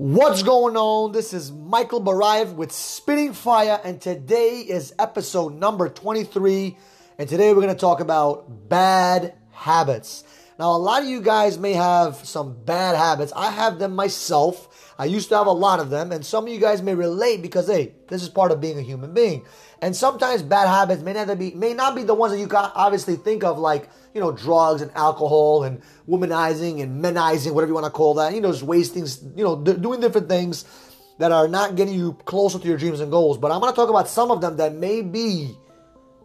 What's going on? This is Michael Barayev with Spitting Fire, and today is episode number 23. And today we're going to talk about bad habits. Now, a lot of you guys may have some bad habits. I have them myself. I used to have a lot of them, and some of you guys may relate because hey, this is part of being a human being. And sometimes bad habits may not be may not be the ones that you obviously think of, like you know drugs and alcohol and womanizing and menizing, whatever you want to call that. You know, just wasting, you know, doing different things that are not getting you closer to your dreams and goals. But I'm going to talk about some of them that may be,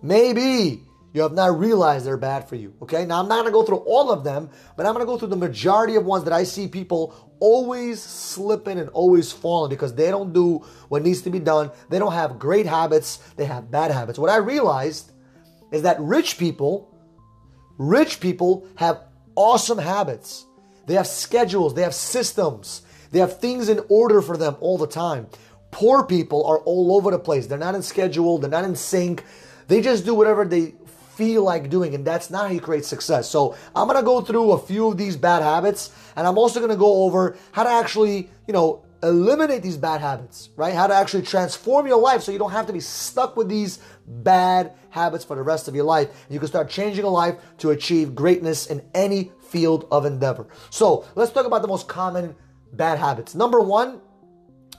maybe you have not realized they're bad for you. Okay, now I'm not to go through all of them, but I'm to go through the majority of ones that I see people always slipping and always falling because they don't do what needs to be done. They don't have great habits, they have bad habits. What I realized is that rich people, rich people have awesome habits. They have schedules, they have systems, they have things in order for them all the time. Poor people are all over the place. They're not in schedule, they're not in sync. They just do whatever they feel like doing, and that's not how you create success. So I'm gonna go through a few of these bad habits, and I'm also gonna go over how to actually, you know, eliminate these bad habits, right? How to actually transform your life so you don't have to be stuck with these bad habits for the rest of your life. You can start changing a life to achieve greatness in any field of endeavor. So let's talk about the most common bad habits. Number one,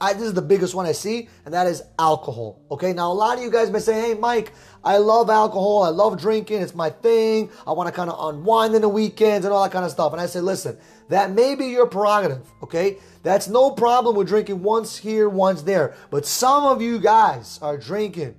I, this is the biggest one I see, and that is alcohol. Okay, now a lot of you guys may say, "Hey, Mike, I love alcohol. I love drinking. It's my thing. I want to kind of unwind in the weekends and all that kind of stuff." And I say, "Listen, that may be your prerogative. Okay, that's no problem with drinking once here, once there. But some of you guys are drinking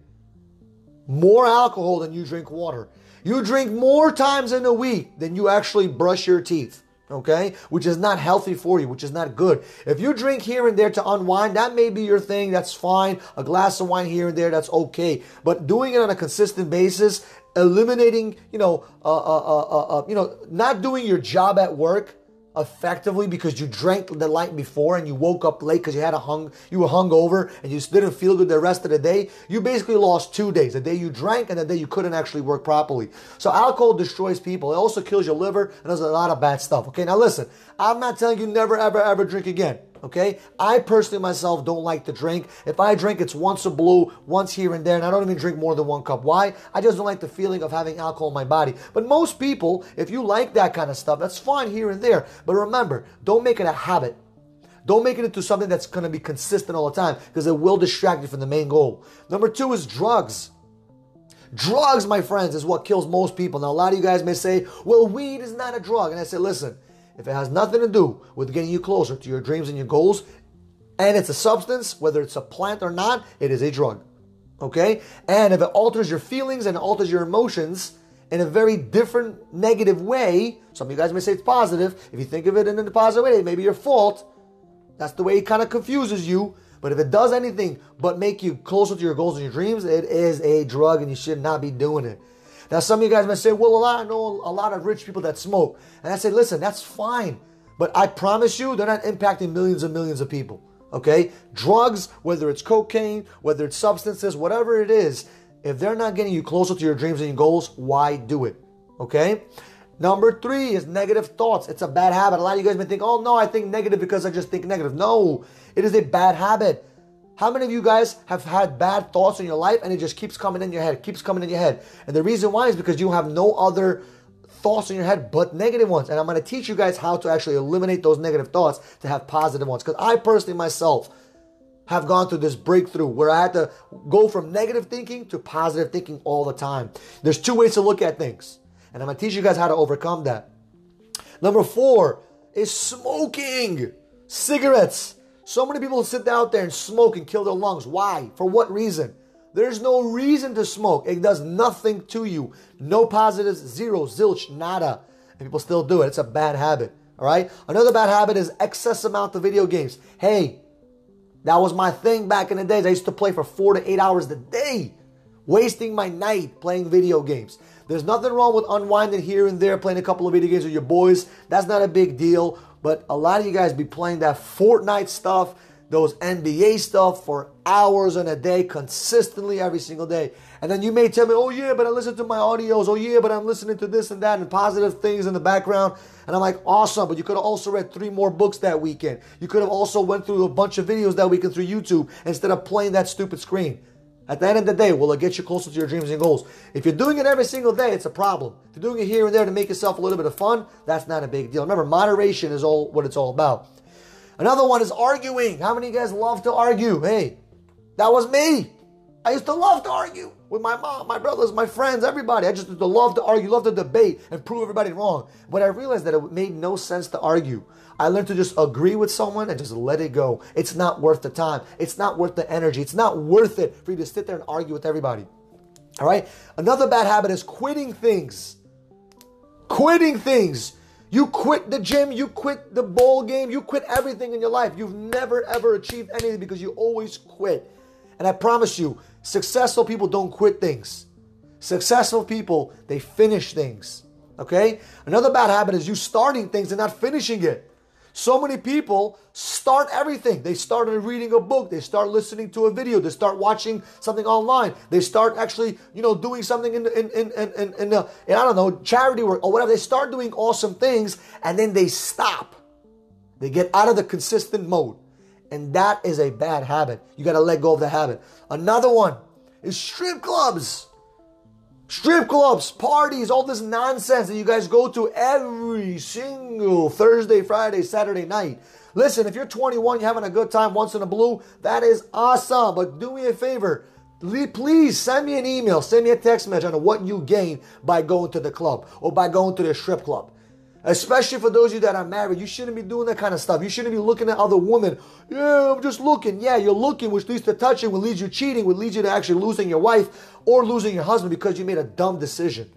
more alcohol than you drink water. You drink more times in a week than you actually brush your teeth." Okay? Which is not healthy for you, which is not good. If you drink here and there to unwind, that may be your thing, that's fine. A glass of wine here and there, that's okay. But doing it on a consistent basis, eliminating, you know, uh, uh, uh, uh, uh you know, not doing your job at work effectively because you drank the night before and you woke up late because you had a hung you were hungover and you didn't feel good the rest of the day, you basically lost two days. The day you drank and the day you couldn't actually work properly. So alcohol destroys people. It also kills your liver and does a lot of bad stuff. Okay, now listen, I'm not telling you never ever ever drink again. Okay? I personally myself don't like to drink. If I drink, it's once a blue, once here and there, and I don't even drink more than one cup. Why? I just don't like the feeling of having alcohol in my body. But most people, if you like that kind of stuff, that's fine here and there. But remember, don't make it a habit. Don't make it into something that's going to be consistent all the time because it will distract you from the main goal. Number two is drugs. Drugs, my friends, is what kills most people. Now, a lot of you guys may say, well, weed is not a drug. And I say, listen, if it has nothing to do with getting you closer to your dreams and your goals, and it's a substance, whether it's a plant or not, it is a drug. Okay? And if it alters your feelings and alters your emotions in a very different negative way, some of you guys may say it's positive. If you think of it in a positive way, it may be your fault. That's the way it kind of confuses you. But if it does anything but make you closer to your goals and your dreams, it is a drug and you should not be doing it. Now, some of you guys may say, well, a lot, I know a lot of rich people that smoke. And I say, listen, that's fine. But I promise you, they're not impacting millions and millions of people. Okay? Drugs, whether it's cocaine, whether it's substances, whatever it is, if they're not getting you closer to your dreams and your goals, why do it? Okay? Number three is negative thoughts. It's a bad habit. A lot of you guys may think, oh no, I think negative because I just think negative. No, it is a bad habit. How many of you guys have had bad thoughts in your life and it just keeps coming in your head, keeps coming in your head? And the reason why is because you have no other thoughts in your head but negative ones. And I'm going to teach you guys how to actually eliminate those negative thoughts to have positive ones. Because I personally myself have gone through this breakthrough where I had to go from negative thinking to positive thinking all the time. There's two ways to look at things. And I'm going to teach you guys how to overcome that. Number four is smoking cigarettes. So many people sit out there and smoke and kill their lungs. Why? For what reason? There's no reason to smoke. It does nothing to you. No positives, zero, zilch, nada. And people still do it. It's a bad habit. All right. Another bad habit is excess amount of video games. Hey, that was my thing back in the days. I used to play for four to eight hours a day, wasting my night playing video games. There's nothing wrong with unwinding here and there, playing a couple of video games with your boys. That's not a big deal. But a lot of you guys be playing that Fortnite stuff, those NBA stuff for hours in a day, consistently every single day. And then you may tell me, oh yeah, but I listen to my audios. Oh yeah, but I'm listening to this and that and positive things in the background. And I'm like, awesome. But you could have also read three more books that weekend. You could have also went through a bunch of videos that weekend through YouTube instead of playing that stupid screen. At the end of the day, will it get you closer to your dreams and goals? If you're doing it every single day, it's a problem. If you're doing it here and there to make yourself a little bit of fun, that's not a big deal. Remember, moderation is all what it's all about. Another one is arguing. How many of you guys love to argue? Hey, that was me. I used to love to argue with my mom, my brothers, my friends, everybody. I just love to argue, love to debate and prove everybody wrong. But I realized that it made no sense to argue. I learned to just agree with someone and just let it go. It's not worth the time. It's not worth the energy. It's not worth it for you to sit there and argue with everybody. All right? Another bad habit is quitting things. Quitting things. You quit the gym, you quit the ball game, you quit everything in your life. You've never ever achieved anything because you always quit. And I promise you, successful people don't quit things. Successful people, they finish things. Okay? Another bad habit is you starting things and not finishing it. So many people start everything. They started reading a book, they start listening to a video, they start watching something online, they start actually, you know, doing something in in in in, in, in, uh, in I don't know, charity work or whatever. They start doing awesome things and then they stop. They get out of the consistent mode. And that is a bad habit. You got to let go of the habit. Another one is strip clubs. Strip clubs, parties, all this nonsense that you guys go to every single Thursday, Friday, Saturday night. Listen, if you're 21, you're having a good time once in a blue, that is awesome. But do me a favor. Please send me an email, send me a text message on what you gain by going to the club or by going to the strip club. Especially for those of you that are married, you shouldn't be doing that kind of stuff. You shouldn't be looking at other women. Yeah, I'm just looking. Yeah, you're looking, which leads to touching, which leads you cheating, which leads you to actually losing your wife or losing your husband because you made a dumb decision.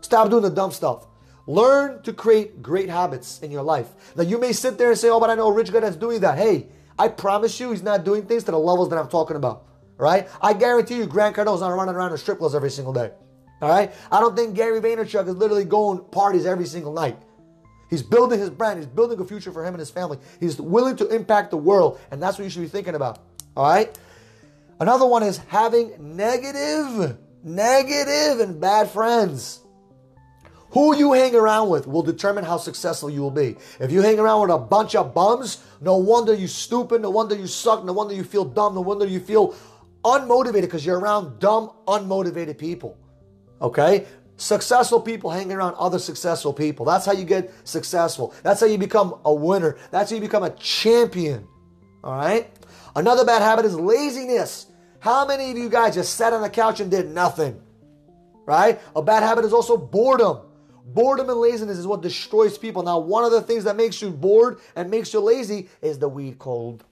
Stop doing the dumb stuff. Learn to create great habits in your life. Now, you may sit there and say, Oh, but I know a rich guy that's doing that. Hey, I promise you, he's not doing things to the levels that I'm talking about. Right? I guarantee you, Grant Cardone's not running around in strip clubs every single day. All right? I don't think Gary Vaynerchuk is literally going parties every single night. He's building his brand. He's building a future for him and his family. He's willing to impact the world, and that's what you should be thinking about. All right? Another one is having negative, negative and bad friends. Who you hang around with will determine how successful you will be. If you hang around with a bunch of bums, no wonder you stupid, no wonder you suck, no wonder you feel dumb, no wonder you feel unmotivated because you're around dumb, unmotivated people. Okay? Successful people hanging around other successful people. That's how you get successful. That's how you become a winner. That's how you become a champion. All right? Another bad habit is laziness. How many of you guys just sat on the couch and did nothing? Right? A bad habit is also boredom. Boredom and laziness is what destroys people. Now, one of the things that makes you bored and makes you lazy is the weed cold,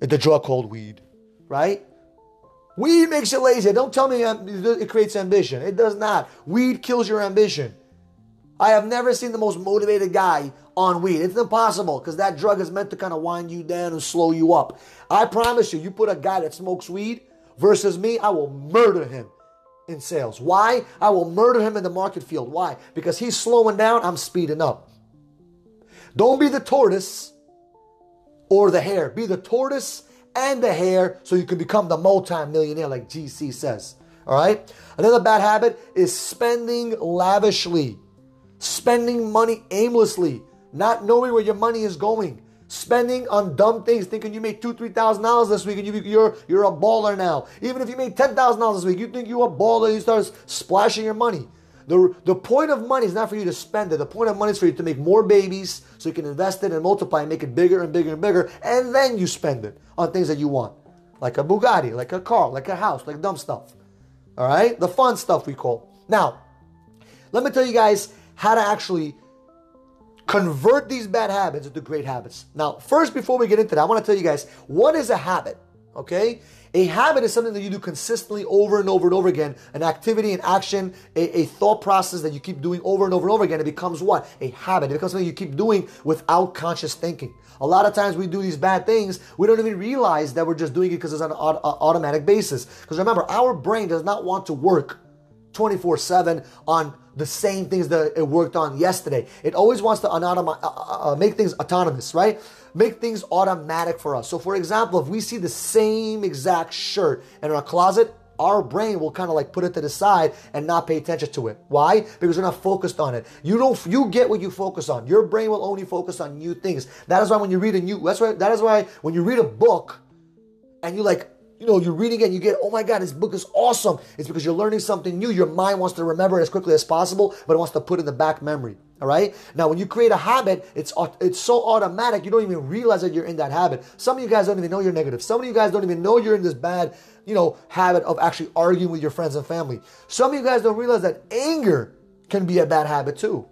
the drug called weed, right? Weed makes you lazy. Don't tell me it creates ambition. It does not. Weed kills your ambition. I have never seen the most motivated guy on weed. It's impossible because that drug is meant to kind of wind you down and slow you up. I promise you, you put a guy that smokes weed versus me, I will murder him in sales. Why? I will murder him in the market field. Why? Because he's slowing down, I'm speeding up. Don't be the tortoise or the hare. Be the tortoise and the hare so you can become the multi-millionaire like GC says. All right? Another bad habit is spending lavishly, spending money aimlessly, not knowing where your money is going, spending on dumb things, thinking you made two, three thousand dollars this week and you, you're you're a baller now. Even if you made ten thousand dollars this week, you think you're a baller, you start splashing your money. The, the point of money is not for you to spend it. The point of money is for you to make more babies so you can invest it and multiply and make it bigger and bigger and bigger, and then you spend it on things that you want. Like a Bugatti, like a car, like a house, like dumb stuff. All right? The fun stuff we call. Now, let me tell you guys how to actually convert these bad habits into great habits. Now, first, before we get into that, I want to tell you guys what is a habit, okay? A habit is something that you do consistently over and over and over again, an activity, an action, a, a, thought process that you keep doing over and over and over again. It becomes what? A habit. It becomes something you keep doing without conscious thinking. A lot of times we do these bad things, we don't even realize that we're just doing it because it's on an automatic basis. Because remember, our brain does not want to work 24 7 on the same things that it worked on yesterday. It always wants to uh, uh, uh, make things autonomous, right? Make things automatic for us. So, for example, if we see the same exact shirt in our closet, our brain will kind of like put it to the side and not pay attention to it. Why? Because we're not focused on it. You don't you get what you focus on. Your brain will only focus on new things. That is why when you read a new that's why that is why when you read a book and you like you know, you're reading it and you get, oh my God, this book is awesome. It's because you're learning something new. Your mind wants to remember it as quickly as possible, but it wants to put it in the back memory. All right. Now, when you create a habit, it's it's so automatic you don't even realize that you're in that habit. Some of you guys don't even know you're negative. Some of you guys don't even know you're in this bad, you know, habit of actually arguing with your friends and family. Some of you guys don't realize that anger can be a bad habit too.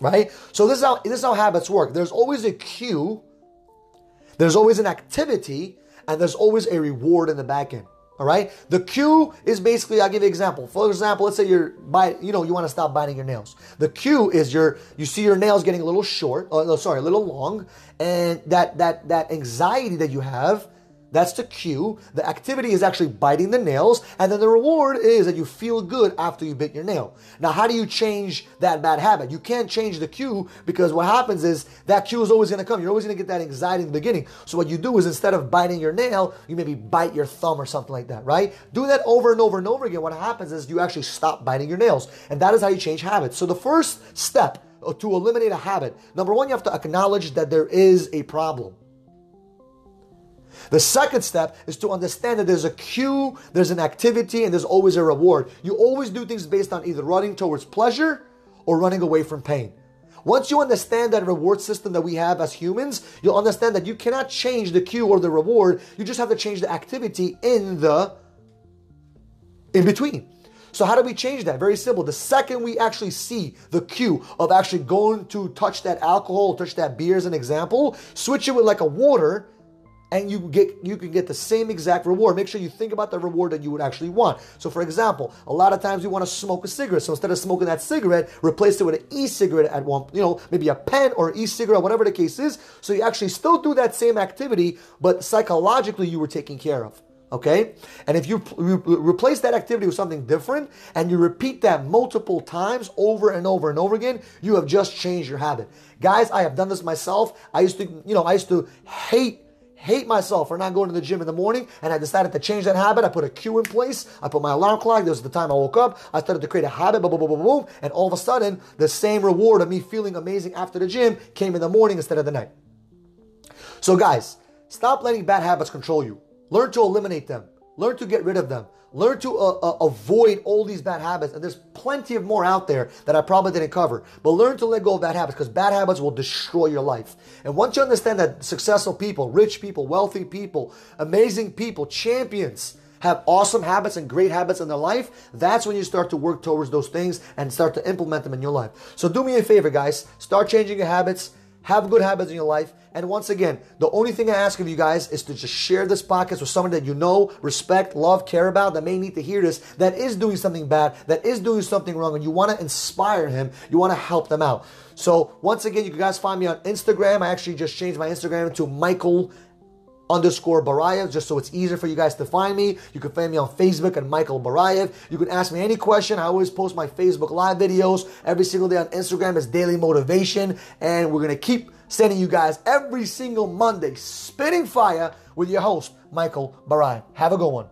Right. So this is how this is how habits work. There's always a cue. There's always an activity and there's always a reward in the back end. All right. The cue is basically, I'll give you an example. For example, let's say you're bite, you know, you want to stop biting your nails. The cue is your, you see your nails getting a little short, oh, sorry, a little long, and that that that anxiety that you have that's the cue. The activity is actually biting the nails, and then the reward is that you feel good after you bit your nail. Now, how do you change that bad habit? You can't change the cue because what happens is that cue is always going to come. You're always going to get that anxiety in the beginning. So, what you do is instead of biting your nail, you maybe bite your thumb or something like that, right? Do that over and over and over again. What happens is you actually stop biting your nails, and that is how you change habits. So, the first step to eliminate a habit, number one, you have to acknowledge that there is a problem. The second step is to understand that there's a cue, there's an activity, and there's always a reward. You always do things based on either running towards pleasure or running away from pain. Once you understand that reward system that we have as humans, you'll understand that you cannot change the cue or the reward. You just have to change the activity in the in between. So how do we change that? Very simple. The second we actually see the cue of actually going to touch that alcohol, touch that beer as an example, switch it with like a water and you get you can get the same exact reward. Make sure you think about the reward that you would actually want. So, for example, a lot of times you want to smoke a cigarette. So instead of smoking that cigarette, replace it with an e-cigarette at one, you know, maybe a pen or e-cigarette, whatever the case is. So you actually still do that same activity, but psychologically you were taken care of. Okay? And if you re- replace that activity with something different and you repeat that multiple times over and over and over again, you have just changed your habit. Guys, I have done this myself. I used to, you know, I used to hate hate myself for not going to the gym in the morning, and I decided to change that habit. I put a cue in place. I put my alarm clock. This was the time I woke up. I started to create a habit, boom, boom, boom, boom, boom, and all of a sudden, the same reward of me feeling amazing after the gym came in the morning instead of the night. So, guys, stop letting bad habits control you. Learn to eliminate them. Learn to get rid of them. Learn to uh, uh, avoid all these bad habits. And there's plenty of more out there that I probably didn't cover. But learn to let go of bad habits because bad habits will destroy your life. And once you understand that successful people, rich people, wealthy people, amazing people, champions, have awesome habits and great habits in their life, that's when you start to work towards those things and start to implement them in your life. So do me a favor, guys. Start changing your habits have good habits in your life. And once again, the only thing I ask of you guys is to just share this podcast with someone that you know, respect, love, care about, that may need to hear this, that is doing something bad, that is doing something wrong, and you want to inspire him, you want to help them out. So once again, you guys find me on Instagram. I actually just changed my Instagram to Michael underscore Barayev, just so it's easier for you guys to find me. You can find me on Facebook at Michael Barayev. You can ask me any question. I always post my Facebook live videos every single day on Instagram as daily motivation. And we're gonna keep sending you guys every single Monday spitting fire with your host, Michael Barayev. Have a good one.